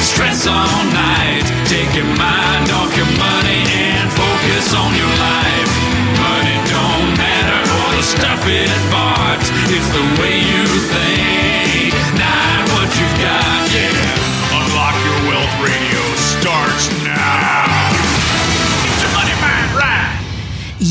Stress all night. Take your mind off your money and focus on your life. Money don't matter or the stuff it bought. It's the way you think,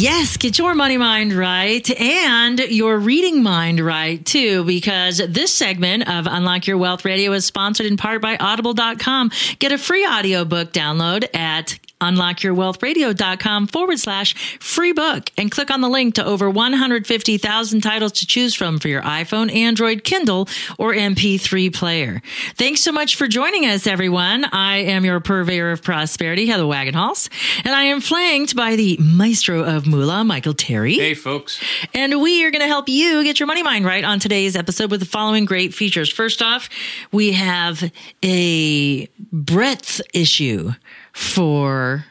Yes, get your money mind right and your reading mind right too, because this segment of Unlock Your Wealth Radio is sponsored in part by Audible.com. Get a free audiobook download at unlockyourwealthradio.com forward slash free book and click on the link to over 150,000 titles to choose from for your iPhone, Android, Kindle, or MP3 player. Thanks so much for joining us, everyone. I am your purveyor of prosperity, Heather Wagenhals, and I am flanked by the maestro of moolah, Michael Terry. Hey, folks. And we are going to help you get your money mind right on today's episode with the following great features. First off, we have a breadth issue for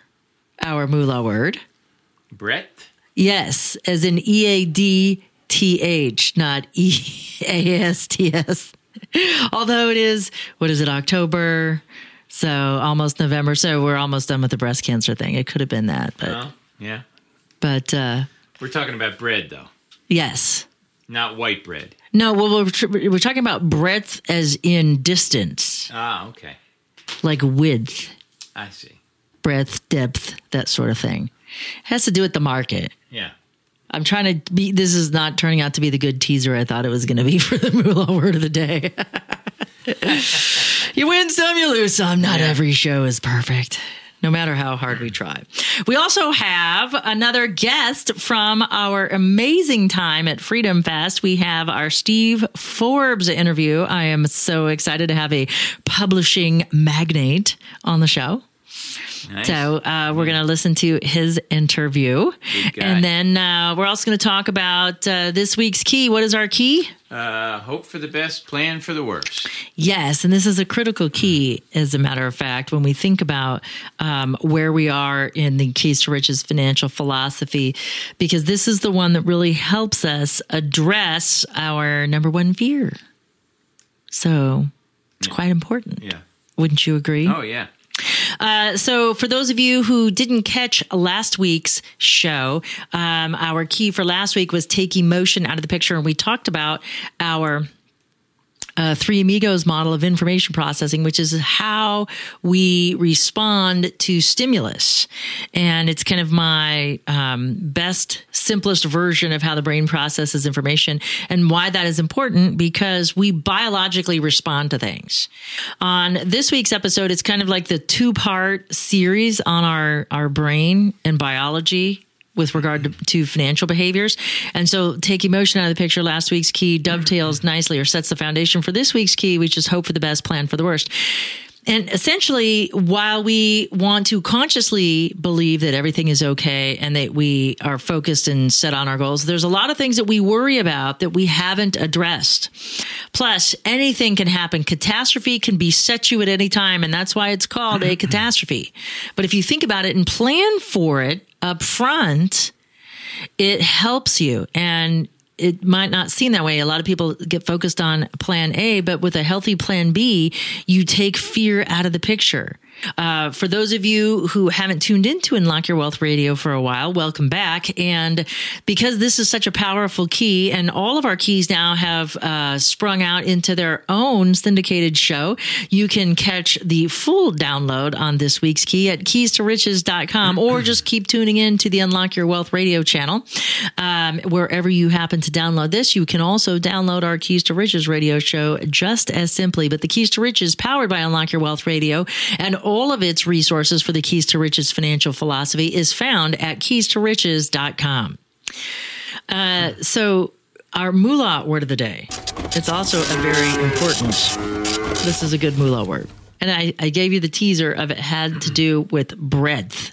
our moolah word. Brett? Yes, as in E A D T H, not E A S T S. Although it is, what is it, October? So almost November. So we're almost done with the breast cancer thing. It could have been that, but, Well, yeah. but, uh, We're talking about bread, though, yes. not white bread. No, well, we're, tr- we're talking about breadth as in distance, Ah, okay. like width, I see. breadth, depth, that sort of thing. It has to do with the market. Yeah. I'm trying to be, this is not turning out to be the good teaser I thought it was going to be for the moolah word of the day. you win some, you lose some. Not every show is perfect. No matter how hard we try. We also have another guest from our amazing time at Freedom Fest. We have our Steve Forbes interview. I am so excited to have a publishing magnate on the show. Nice. So uh, we're going to listen to his interview, and then uh, we're also going to talk about uh, this week's key. What is our key? Uh, hope for the best, plan for the worst. Yes, and this is a critical key, as a matter of fact, when we think about um, where we are in the Keys to Riches financial philosophy, because this is the one that really helps us address our number one fear. So it's quite important. Yeah. Wouldn't you agree? Oh, yeah. Uh, so, for those of you who didn't catch last week's show, um, our key for last week was take emotion out of the picture, and we talked about our uh, Three Amigos model of information processing, which is how we respond to stimulus. And it's kind of my um, best, simplest version of how the brain processes information and why that is important because we biologically respond to things. On this week's episode, it's kind of like the two part series on our, our brain and biology with regard to, to financial behaviors. And so take emotion out of the picture. Last week's key dovetails nicely or sets the foundation for this week's key, which is hope for the best, plan for the worst. And essentially, while we want to consciously believe that everything is okay and that we are focused and set on our goals, there's a lot of things that we worry about that we haven't addressed. Plus, anything can happen. Catastrophe can beset you at any time, and that's why it's called a catastrophe. But if you think about it and plan for it up front, it helps you. And it might not seem that way. A lot of people get focused on plan A, but with a healthy plan B, you take fear out of the picture. Uh, for those of you who haven't tuned into Unlock Your Wealth Radio for a while, welcome back. And because this is such a powerful key, and all of our keys now have uh, sprung out into their own syndicated show, you can catch the full download on this week's key at keys-to-riches.com or just keep tuning in to the Unlock Your Wealth Radio channel. Um, wherever you happen to download this, you can also download our Keys to Riches radio show just as simply. But the Keys to Riches, powered by Unlock Your Wealth Radio, and all of its resources for the Keys to Riches financial philosophy is found at keys-to-riches.com. Uh, so, our moolah word of the day. It's also a very important This is a good moolah word. And I, I gave you the teaser of it had to do with breadth.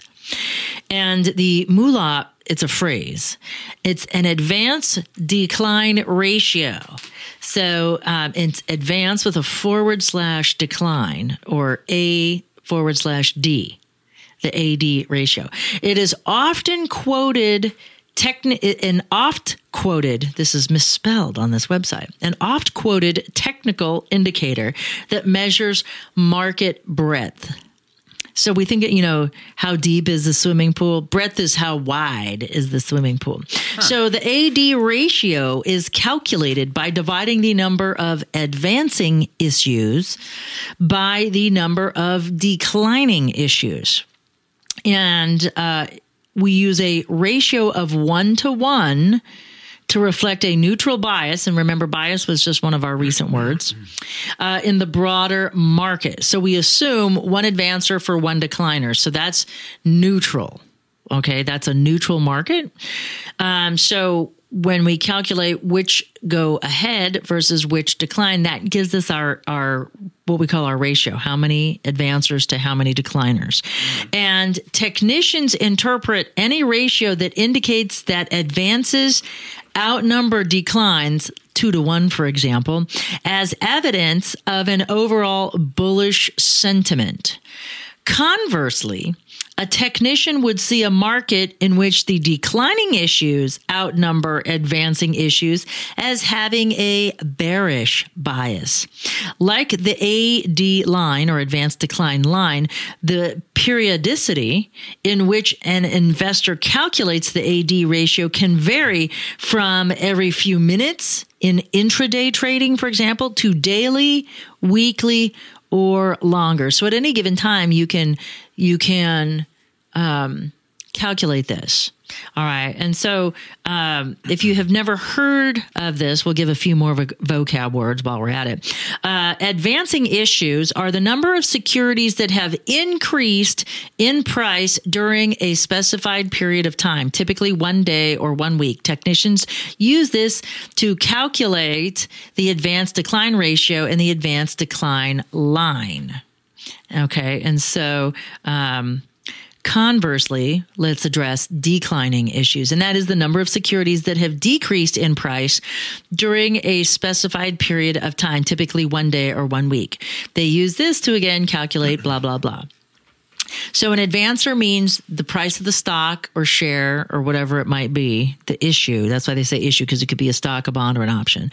And the moolah, it's a phrase. It's an advance decline ratio. So um, it's advance with a forward slash decline or A forward slash D, the AD ratio. It is often quoted techni- an oft quoted this is misspelled on this website an oft quoted technical indicator that measures market breadth so we think, you know, how deep is the swimming pool? Breadth is how wide is the swimming pool. So the AD ratio is calculated by dividing the number of advancing issues by the number of declining issues. And uh, we use a ratio of one to one to reflect a neutral bias. And remember, bias was just one of our recent words uh, in the broader market. So we assume one advancer for one decliner. So that's neutral. Okay, that's a neutral market. Um, so when we calculate which go ahead versus which decline, that gives us our our what we call our ratio, how many advancers to how many decliners. And technicians interpret any ratio that indicates that advances outnumber declines two to one, for example, as evidence of an overall bullish sentiment. Conversely, a technician would see a market in which the declining issues outnumber advancing issues as having a bearish bias. Like the AD line or advanced decline line, the periodicity in which an investor calculates the AD ratio can vary from every few minutes in intraday trading, for example, to daily, weekly, or longer. So at any given time, you can you can um, calculate this. All right, and so um, if you have never heard of this, we'll give a few more voc- vocab words while we're at it. Uh, advancing issues are the number of securities that have increased in price during a specified period of time, typically one day or one week. Technicians use this to calculate the advanced decline ratio and the advanced decline line. Okay, and so. Um, Conversely, let's address declining issues, and that is the number of securities that have decreased in price during a specified period of time, typically one day or one week. They use this to again calculate blah, blah, blah. So an advancer means the price of the stock or share or whatever it might be, the issue. That's why they say issue because it could be a stock, a bond, or an option.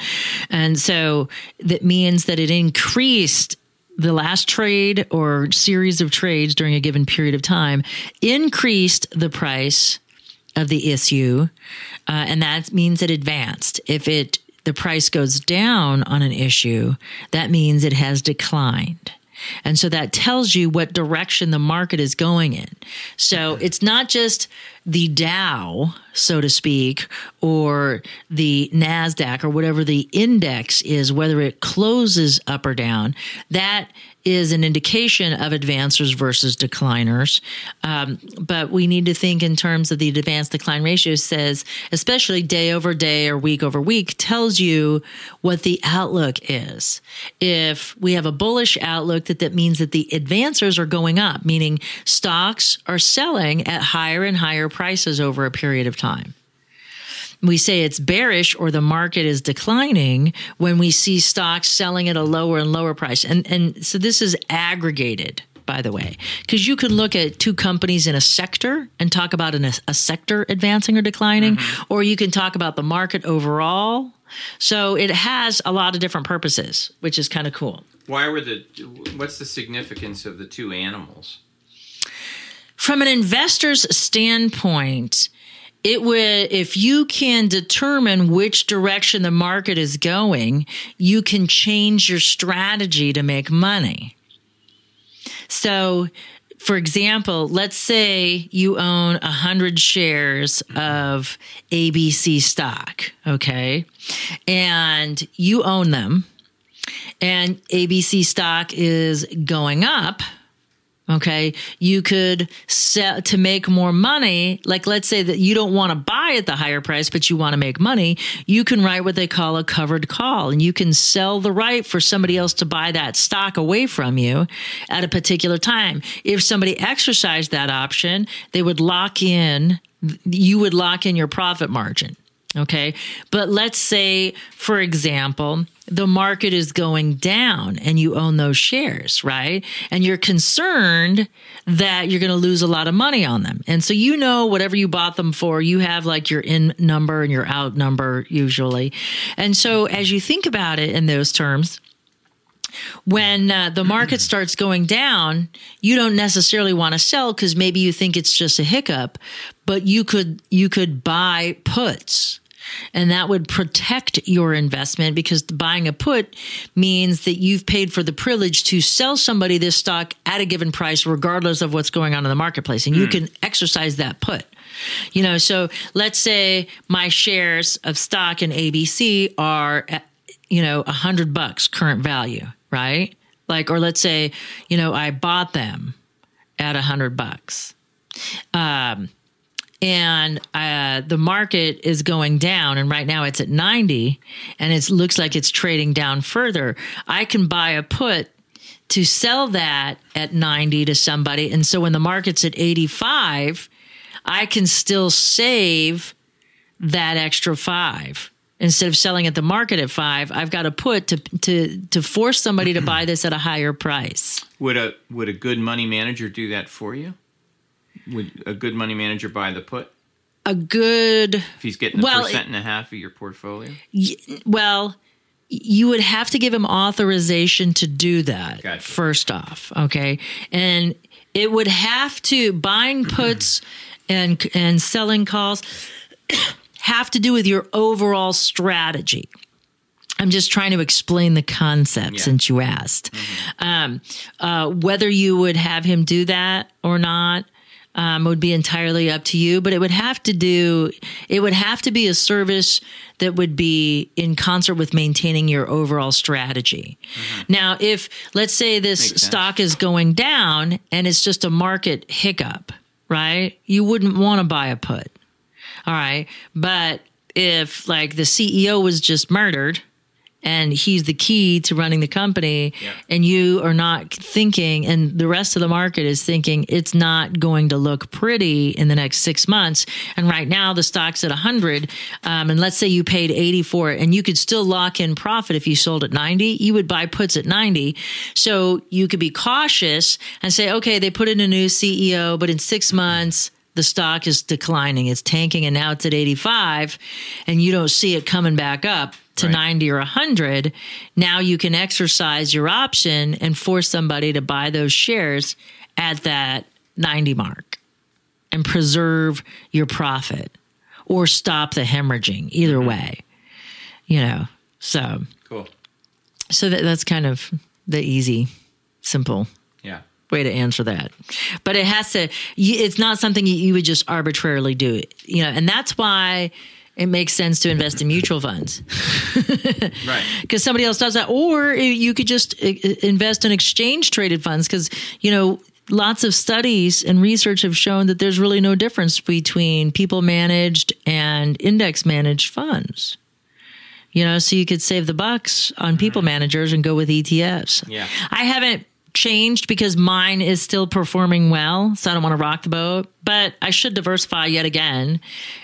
And so that means that it increased the last trade or series of trades during a given period of time increased the price of the issue, uh, and that means it advanced. If it the price goes down on an issue, that means it has declined. And so that tells you what direction the market is going in. So it's not just the Dow, so to speak, or the NASDAQ or whatever the index is, whether it closes up or down. That is an indication of advancers versus decliners. Um, but we need to think in terms of the advanced decline ratio says, especially day over day or week over week, tells you what the outlook is. If we have a bullish outlook, that that means that the advancers are going up, meaning stocks are selling at higher and higher prices over a period of time we say it's bearish or the market is declining when we see stocks selling at a lower and lower price. And and so this is aggregated by the way, because you could look at two companies in a sector and talk about an, a sector advancing or declining, mm-hmm. or you can talk about the market overall. So it has a lot of different purposes, which is kind of cool. Why were the? What's the significance of the two animals? From an investor's standpoint, it would if you can determine which direction the market is going, you can change your strategy to make money. So, for example, let's say you own 100 shares of ABC stock, okay? And you own them, and ABC stock is going up, Okay. You could sell to make more money. Like, let's say that you don't want to buy at the higher price, but you want to make money. You can write what they call a covered call and you can sell the right for somebody else to buy that stock away from you at a particular time. If somebody exercised that option, they would lock in, you would lock in your profit margin. Okay. But let's say, for example, the market is going down and you own those shares, right? And you're concerned that you're going to lose a lot of money on them. And so you know whatever you bought them for, you have like your in number and your out number usually. And so as you think about it in those terms, when uh, the market starts going down, you don't necessarily want to sell because maybe you think it's just a hiccup, but you could you could buy puts and that would protect your investment because buying a put means that you've paid for the privilege to sell somebody this stock at a given price regardless of what's going on in the marketplace. And you can exercise that put. You know so let's say my shares of stock in abc are at, you know a hundred bucks current value right? Like or let's say you know i bought them at a hundred bucks. Um and uh, the market is going down and right now it's at 90 and it looks like it's trading down further. I can buy a put to sell that at 90 to somebody and so when the market's at 85 i can still save that extra five. Instead of selling at the market at five i've got a put to to to force somebody to buy this at a higher price. Would a would a good money manager do that for you? Would a good money manager buy the put a good if he's getting a Well, percent and a half of your portfolio? Well, you would have to give him authorization to do that Gotcha. first off, okay? And it would have to buying puts and and selling calls have to do with your overall strategy. I'm just trying to explain the concept Yeah. since you asked. Um, uh, whether you would have him do that or not um, would be entirely up to you, but it would have to do, it would have to be a service that would be in concert with maintaining your overall strategy. Now, if let's say this Makes sense. stock is going down and it's just a market hiccup, right? You wouldn't want to buy a put. All right. But if like the CEO was just murdered and he's the key to running the company Yeah. and you are not thinking and the rest of the market is thinking it's not going to look pretty in the next six months. And right now the stock's at 100 um, and let's say you paid 80 for it and you could still lock in profit if you sold at 90 you would buy puts at 90 so you could be cautious and say okay they put in a new ceo but in six months the stock is declining. It's tanking and now it's at 85 and you don't see it coming back up to Right. 90 or 100 now you can exercise your option and force somebody to buy those shares at that 90 mark and preserve your profit or stop the hemorrhaging either mm-hmm. way you know so Cool. so that, that's kind of the easy simple Yeah. way to answer that. But it has to, you- it's not something you would just arbitrarily do. You know, and that's why it makes sense to invest in mutual funds Right. because somebody else does that. Or you could just uh, invest in exchange traded funds because, you know, lots of studies and research have shown that there's really no difference between people managed and index managed funds. You know, so you could save the bucks on people managers and go with ETFs. Yeah. I haven't changed because mine is still performing well, so I don't want to rock the boat. But I should diversify yet again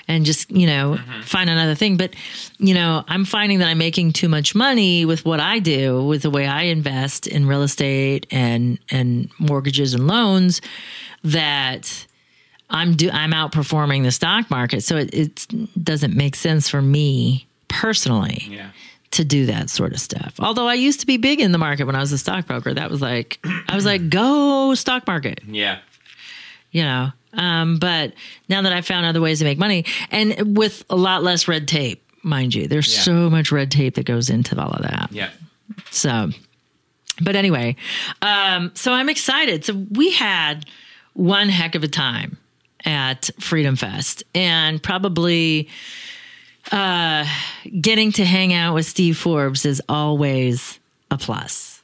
and just, you know, mm-hmm. find another thing. But, you know, I'm finding that I'm making too much money with what I do, with the way I invest in real estate and and mortgages and loans that I'm do I'm outperforming the stock market. So it, it doesn't make sense for me personally Yeah. To do that sort of stuff. Although I used to be big in the market when I was a stockbroker. That was like I was like, go stock market, Yeah. you know. Um, but now that I found other ways to make money and with a lot less red tape, mind you, there's Yeah. so much red tape that goes into all of that. Yeah. So, but anyway, um, so I'm excited. So we had one heck of a time at Freedom Fest and probably uh, getting to hang out with Steve Forbes is always a plus.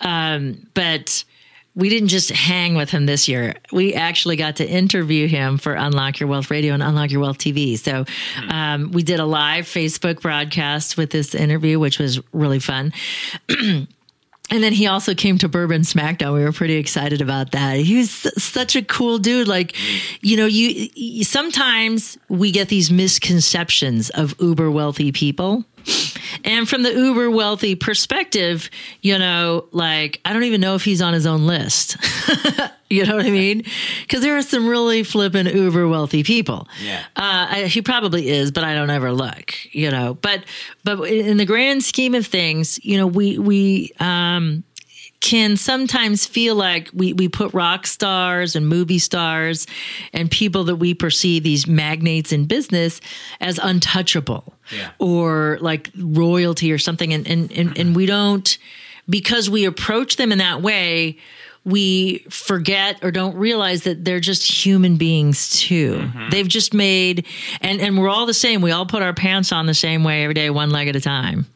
Um, but we didn't just hang with him this year. We actually got to interview him for Unlock Your Wealth Radio and Unlock Your Wealth TV. So um, we did a live Facebook broadcast with this interview, which was really fun. And then he also came to Bourbon Smackdown. We were pretty excited about that. He was such a cool dude. Like, you know, you, sometimes we get these misconceptions of uber wealthy people. And from the uber wealthy perspective, you know, like I don't even know if he's on his own list. you know what I mean? Because there are some really flippin' uber wealthy people. Yeah. Uh, I, he probably is, but I don't ever look. You know, but but in the grand scheme of things, you know, we we um, can sometimes feel like we, we put rock stars and movie stars and people that we perceive these magnates in business as untouchable Yeah. or like royalty or something. And, and, and, and we don't, because we approach them in that way, we forget or don't realize that they're just human beings too. Mm-hmm. They've just made, and, and we're all the same. We all put our pants on the same way every day, one leg at a time.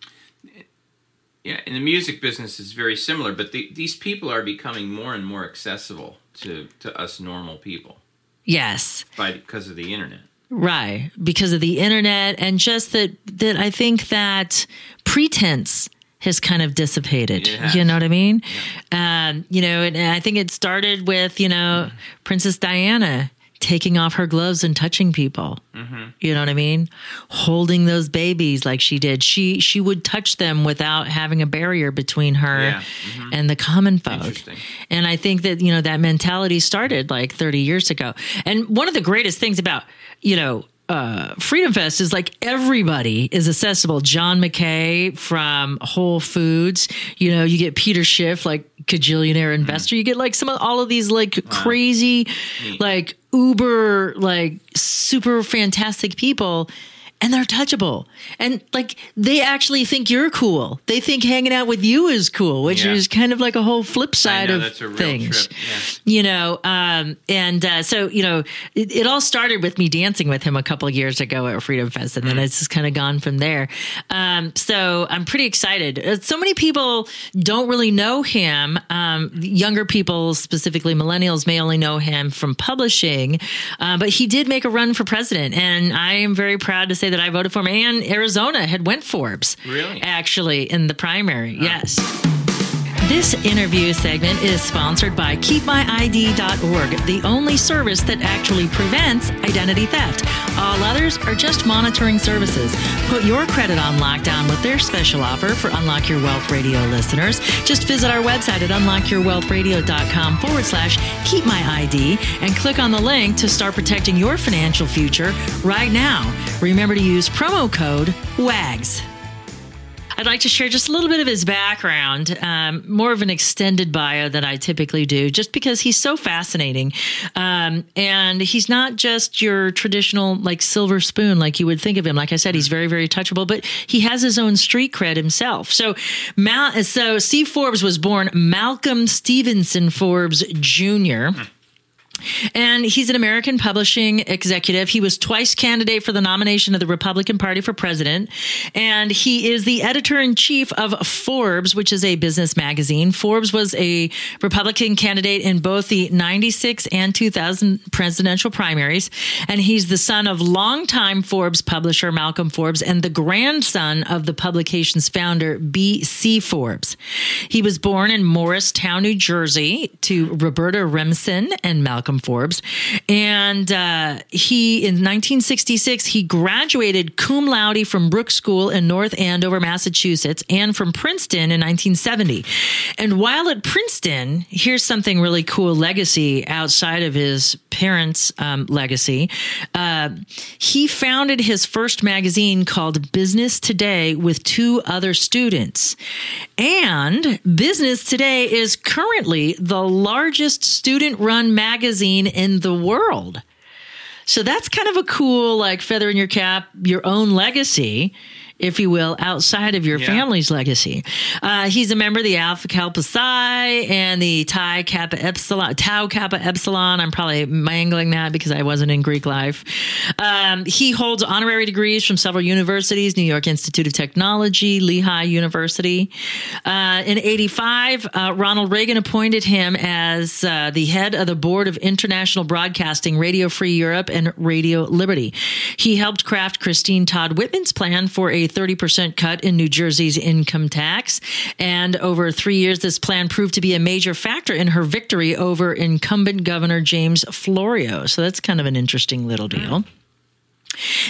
Yeah, and the music business is very similar, but the, these people are becoming more and more accessible to, to us normal people Yes. by because of the internet. Right, because of the internet and just that that I think that pretense has kind of dissipated. You know what I mean? Um, you know, and I think it started with you know Princess Diana taking off her gloves and touching people. Mm-hmm. You know what I mean? Holding those babies like she did. She she would touch them without having a barrier between her Yeah. Mm-hmm. and the common folk. And I think that, you know, that mentality started like 30 years ago. And one of the greatest things about, you know, uh, Freedom Fest is like everybody is accessible. John Mackey from Whole Foods, you know, you get Peter Schiff, like cajillionaire investor. You get like some of all of these like crazy, like uber, like super fantastic people. And they're touchable. And like they actually think you're cool. They think hanging out with you is cool, which Yeah. is kind of like a whole flip side know, of that's a real things yeah. you know um and uh so you know it, it all started with me dancing with him a couple of years ago at freedom fest and then it's just kind of gone from there um so i'm pretty excited Uh, so many people don't really know him um younger people specifically millennials may only know him from publishing uh, but he did make a run for president and i am very proud to say that i voted for him and arizona had went forbes Really? actually in the primary yes this interview segment is sponsored by KeepMyID.org, the only service that actually prevents identity theft. All others are just monitoring services. Put your credit on lockdown with their special offer for Unlock Your Wealth Radio listeners. Just visit our website at unlockyourwealthradio.com forward slash keep my ID and click on the link to start protecting your financial future right now. Remember to use promo code WAGS. I'd like to share just a little bit of his background, um, more of an extended bio than I typically do, just because he's so fascinating. Um, and he's not just your traditional, like, silver spoon, like you would think of him. Like I said, he's very, very touchable, but he has his own street cred himself. So, Mal- so Steve Forbes was born Malcolm Stevenson Forbes Jr. And he's an American publishing executive. He was twice candidate for the nomination of the Republican Party for president. And he is the editor in chief of Forbes, which is a business magazine. Forbes was a Republican candidate in both the 96 and 2000 presidential primaries. And he's the son of longtime Forbes publisher Malcolm Forbes and the grandson of the publication's founder, B.C. Forbes. He was born in Morristown, New Jersey to Roberta Remsen and Malcolm Forbes. And uh, he, in 1966, he graduated cum laude from Brooks School in North Andover, Massachusetts, and from Princeton in 1970. And while at Princeton, here's something really cool legacy outside of his parents' um, legacy. Uh, he founded his first magazine called Business Today with two other students. And Business Today is currently the largest student run magazine in the world. So that's kind of a cool, like, feather in your cap, your own legacy. If you will, outside of your Yeah. family's legacy. Uh, he's a member of the Alpha Kappa Psi and the Chi Kappa Epsilon, Tau Kappa Epsilon. I'm probably mangling that because I wasn't in Greek life. Um, he holds honorary degrees from several universities: New York Institute of Technology, Lehigh University. Uh, in '85, uh, Ronald Reagan appointed him as uh, the head of the board of international broadcasting, Radio Free Europe, and Radio Liberty. He helped craft Christine Todd Whitman's plan for a 30% cut in New Jersey's income tax. And over three years, this plan proved to be a major factor in her victory over incumbent Governor James Florio. So that's kind of an interesting little deal. Hmm.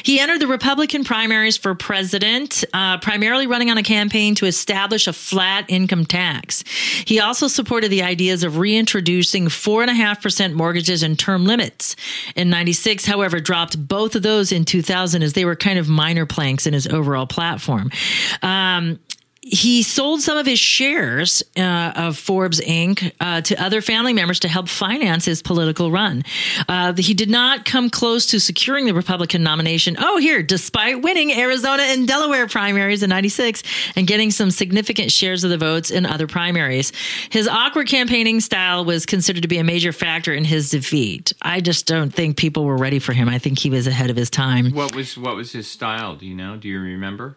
He entered the Republican primaries for president, uh, primarily running on a campaign to establish a flat income tax. He also supported the ideas of reintroducing 4.5% mortgages and term limits. In 96, however, dropped both of those in 2000 as they were kind of minor planks in his overall platform. Um, he sold some of his shares uh, of Forbes Inc. Uh, to other family members to help finance his political run. Uh, he did not come close to securing the Republican nomination. Oh, here, despite winning Arizona and Delaware primaries in 96 and getting some significant shares of the votes in other primaries. His awkward campaigning style was considered to be a major factor in his defeat. I just don't think people were ready for him. I think he was ahead of his time. What was what was his style? Do you know? Do you remember?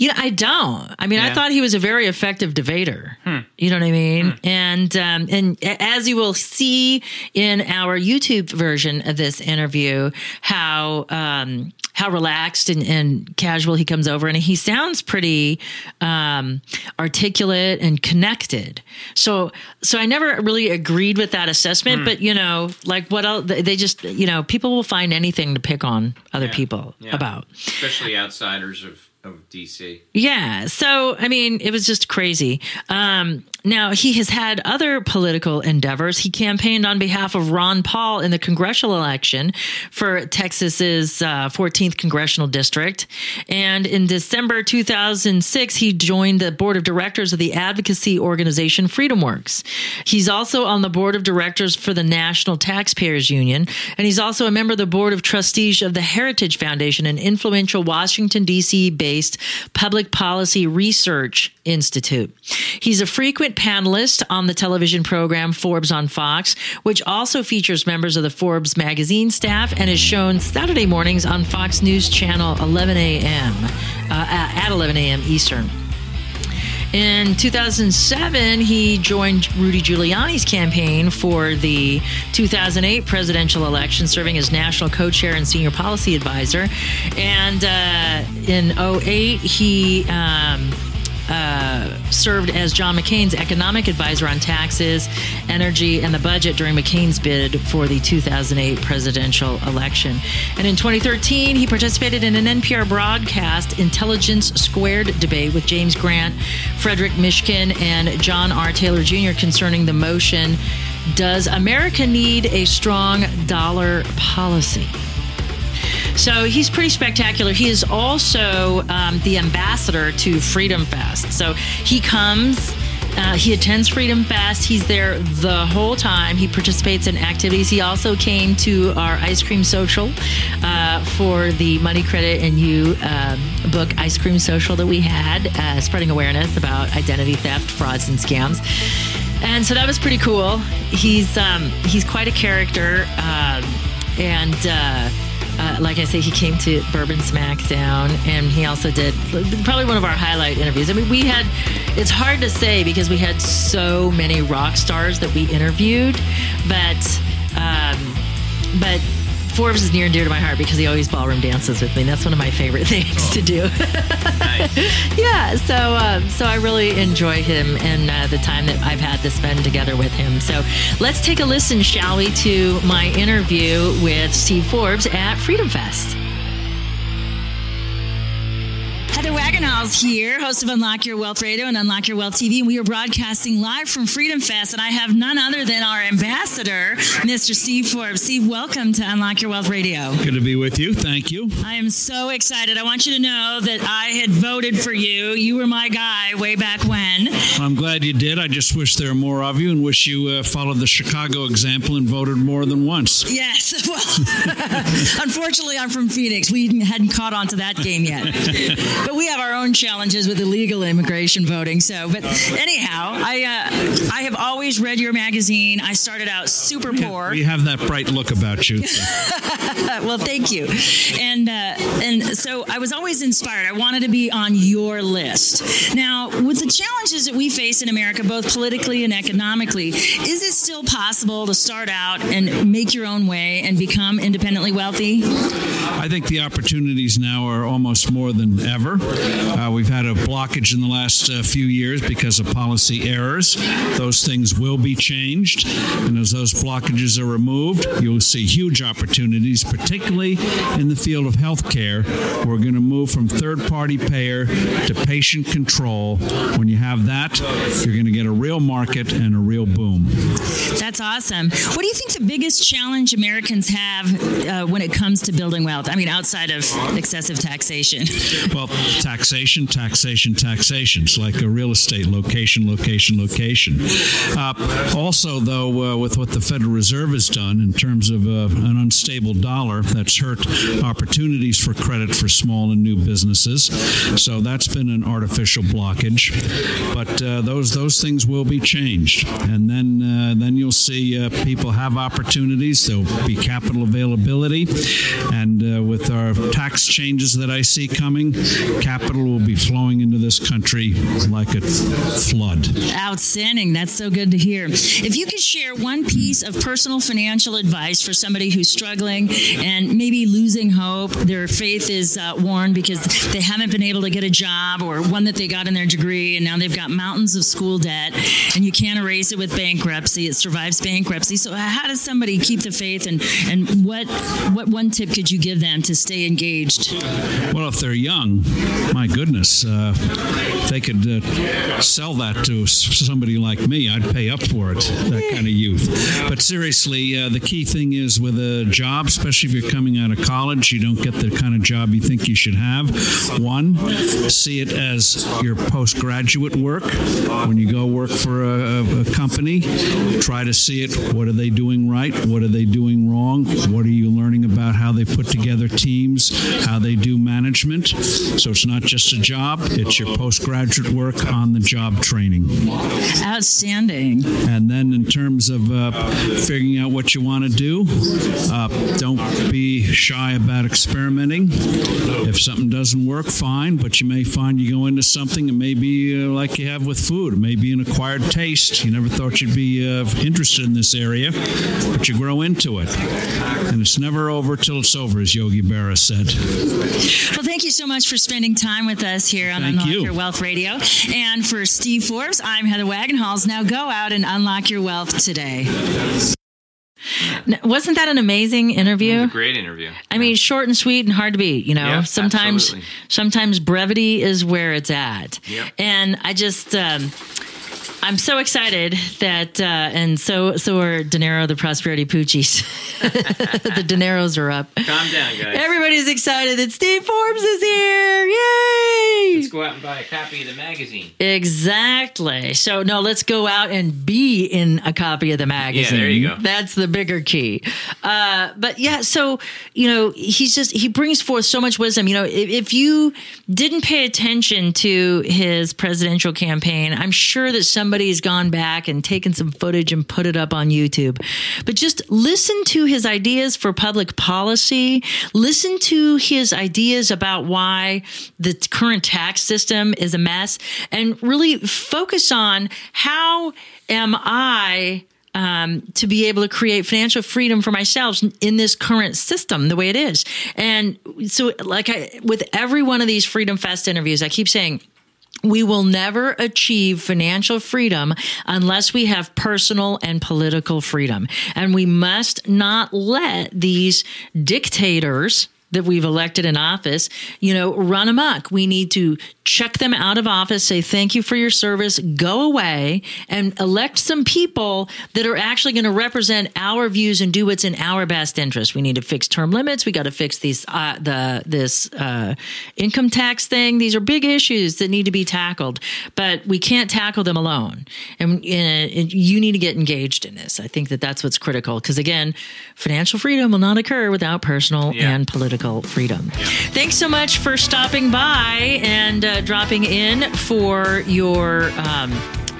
You know, I don't. I mean, I thought he was a very effective debater. You know what I mean? And um, and as you will see in our YouTube version of this interview, how um, how relaxed and, and casual he comes over, and he sounds pretty um, articulate and connected. So so I never really agreed with that assessment, but you know, like what else? They just you know, people will find anything to pick on other Yeah. people Yeah. about. Especially outsiders of of DC. Yeah. So, I mean, it was just crazy. Um, now, he has had other political endeavors. He campaigned on behalf of Ron Paul in the congressional election for Texas's uh, 14th congressional district. And in December 2006, he joined the board of directors of the advocacy organization FreedomWorks. He's also on the board of directors for the National Taxpayers Union. And he's also a member of the board of trustees of the Heritage Foundation, an influential Washington, D.C. based public policy research institute. He's a frequent panelist on the television program Forbes on Fox, which also features members of the Forbes magazine staff and is shown Saturday mornings on Fox News Channel 11 a.m. Uh, at 11 a.m. Eastern. In 2007, he joined Rudy Giuliani's campaign for the 2008 presidential election, serving as national co chair and senior policy advisor. And uh, in 08, he. Um, uh, served as John McCain's economic advisor on taxes, energy, and the budget during McCain's bid for the 2008 presidential election. And in 2013, he participated in an NPR broadcast, Intelligence Squared debate with James Grant, Frederic Mishkin, and John R. Taylor Jr. concerning the motion Does America Need a Strong Dollar Policy? So he's pretty spectacular. He is also um, the ambassador to Freedom Fest. So he comes. Uh, he attends Freedom Fest. He's there the whole time. He participates in activities. He also came to our ice cream social uh, for the Money Credit and You um, book, Ice Cream Social, that we had, uh, spreading awareness about identity theft, frauds, and scams. And so that was pretty cool. He's um, he's quite a character, um, and. Uh, like I say, he came to Bourbon Smackdown, and he also did probably one of our highlight interviews. I mean, we had it's hard to say because we had so many rock stars that we interviewed, but um, but Forbes is near and dear to my heart because he always ballroom dances with me. That's one of my favorite things to do. yeah, so um, so I really enjoy him and uh, the time that I've had to spend together with him. So let's take a listen, shall we, to my interview with Steve Forbes at Freedom Fest. Here, host of Unlock Your Wealth Radio and Unlock Your Wealth TV. And we are broadcasting live from Freedom Fest. And I have none other than our ambassador, Mr. Steve Forbes. Steve, welcome to Unlock Your Wealth Radio. Good to be with you. Thank you. I am so excited. I want you to know that I had voted for you. You were my guy way back when. I'm glad you did. I just wish there were more of you and wish you uh, followed the Chicago example and voted more than once. Yes. Well, unfortunately, I'm from Phoenix. We hadn't caught on to that game yet. but we have our own challenges with illegal immigration voting. So, but anyhow, I uh, I have always read your magazine. I started out super poor. You have that bright look about you. well, thank you. And uh, and so I was always inspired. I wanted to be on your list. Now, with the challenges that we face in America, both politically and economically, is it still possible to start out and make your own way and become independently wealthy? I think the opportunities now are almost more than ever. Uh, we've had a blockage in the last uh, few years because of policy errors. Those things will be changed. And as those blockages are removed, you'll see huge opportunities, particularly in the field of healthcare. We're going to move from third party payer to patient control. When you have that, you're going to get a real market and a real boom. That's awesome. What do you think the biggest challenge Americans have uh, when it comes to building wealth? I mean, outside of excessive taxation. Well, taxation, taxation, taxation. It's like a real estate location, location, location. Uh, also, though, uh, with what the Federal Reserve has done in terms of uh, an unstable dollar, that's hurt opportunities for credit for small and new businesses. So that's been an artificial blockage. But uh, those those things will be changed, and then uh, then you'll see uh, people have opportunities. There'll be capital availability, and with our tax changes that I see coming, capital will be flowing into this country like a flood. Outstanding. That's so good to hear. If you could share one piece of personal financial advice for somebody who's struggling and maybe losing hope, their faith is uh, worn because they haven't been able to get a job or one that they got in their degree and now they've got mountains of school debt and you can't erase it with bankruptcy. It survives bankruptcy. So how does somebody keep the faith and, and what what one tip could you give them to stay engaged? Well, if they're young, my goodness, uh, they could uh, sell that to somebody like me, I'd pay up for it, that kind of youth. But seriously, uh, the key thing is with a job, especially if you're coming out of college, you don't get the kind of job you think you should have. One, see it as your postgraduate work. When you go work for a, a, a company, try to see it. What are they doing right? What are they doing wrong? What are you learning about how they put together teams, how they do management? So it's not just a job, it's your postgraduate work on the job training. Outstanding. And then, in terms of uh, figuring out what you want to do, uh, don't be shy about experimenting. If something doesn't work, fine, but you may find you go into something and maybe uh, like you have with food, maybe an acquired taste. You never thought you'd be uh, interested in this area, but you grow into it. And it's never over till it's over, as Yogi Berra said. Well, thank you so much for spending time with us here on Thank Unlock you. Your Wealth Radio. And for Steve Forbes, I'm Heather Wagenhals. Now go out and unlock your wealth today. N- Wasn't that an amazing interview? Great interview. I mean, short and sweet and hard to beat. You know, Yeah, sometimes absolutely. sometimes brevity is where it's at. Yep. And I just. Um, I'm so excited that, uh, and so so are Dinero the Prosperity Poochies. the Dineros are up. Calm down, guys. Everybody's excited that Steve Forbes is here. Yay! Let's go out and buy a copy of the magazine. Exactly. So no, let's go out and be in a copy of the magazine. Yeah, there you go. That's the bigger key. Uh, but yeah, so you know, he's just he brings forth so much wisdom. You know, if, if you didn't pay attention to his presidential campaign, I'm sure that somebody's gone back and taken some footage and put it up on YouTube. But just listen to his ideas for public policy. Listen to his ideas about why the current tax system is a mess and really focus on how am I um, to be able to create financial freedom for myself in this current system the way it is. And so, like I, with every one of these Freedom Fest interviews, I keep saying, we will never achieve financial freedom unless we have personal and political freedom. And we must not let these dictators that we've elected in office, you know, run amok. We need to check them out of office, say thank you for your service, go away, and elect some people that are actually going to represent our views and do what's in our best interest. We need to fix term limits. We got to fix these uh, the this uh, income tax thing. These are big issues that need to be tackled, but we can't tackle them alone. And, and you need to get engaged in this. I think that that's what's critical because again, financial freedom will not occur without personal Yeah. and political freedom. Thanks so much for stopping by and uh, dropping in for your. Um,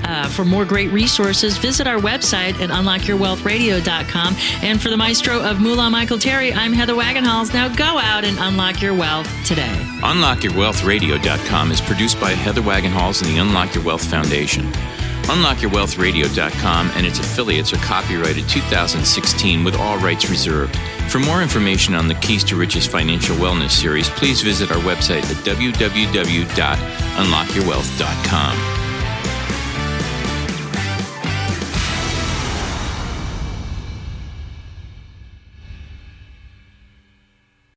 uh, for more great resources, visit our website at unlockyourwealthradio.com. And for the maestro of Moolah Michael Terry, I'm Heather Wagenhals. Now go out and unlock your wealth today. UnlockYourWealthRadio.com is produced by Heather Wagenhals and the Unlock Your Wealth Foundation. UnlockYourWealthRadio.com and its affiliates are copyrighted 2016 with all rights reserved. For more information on the Keys to Riches Financial Wellness series, please visit our website at www.unlockyourwealth.com.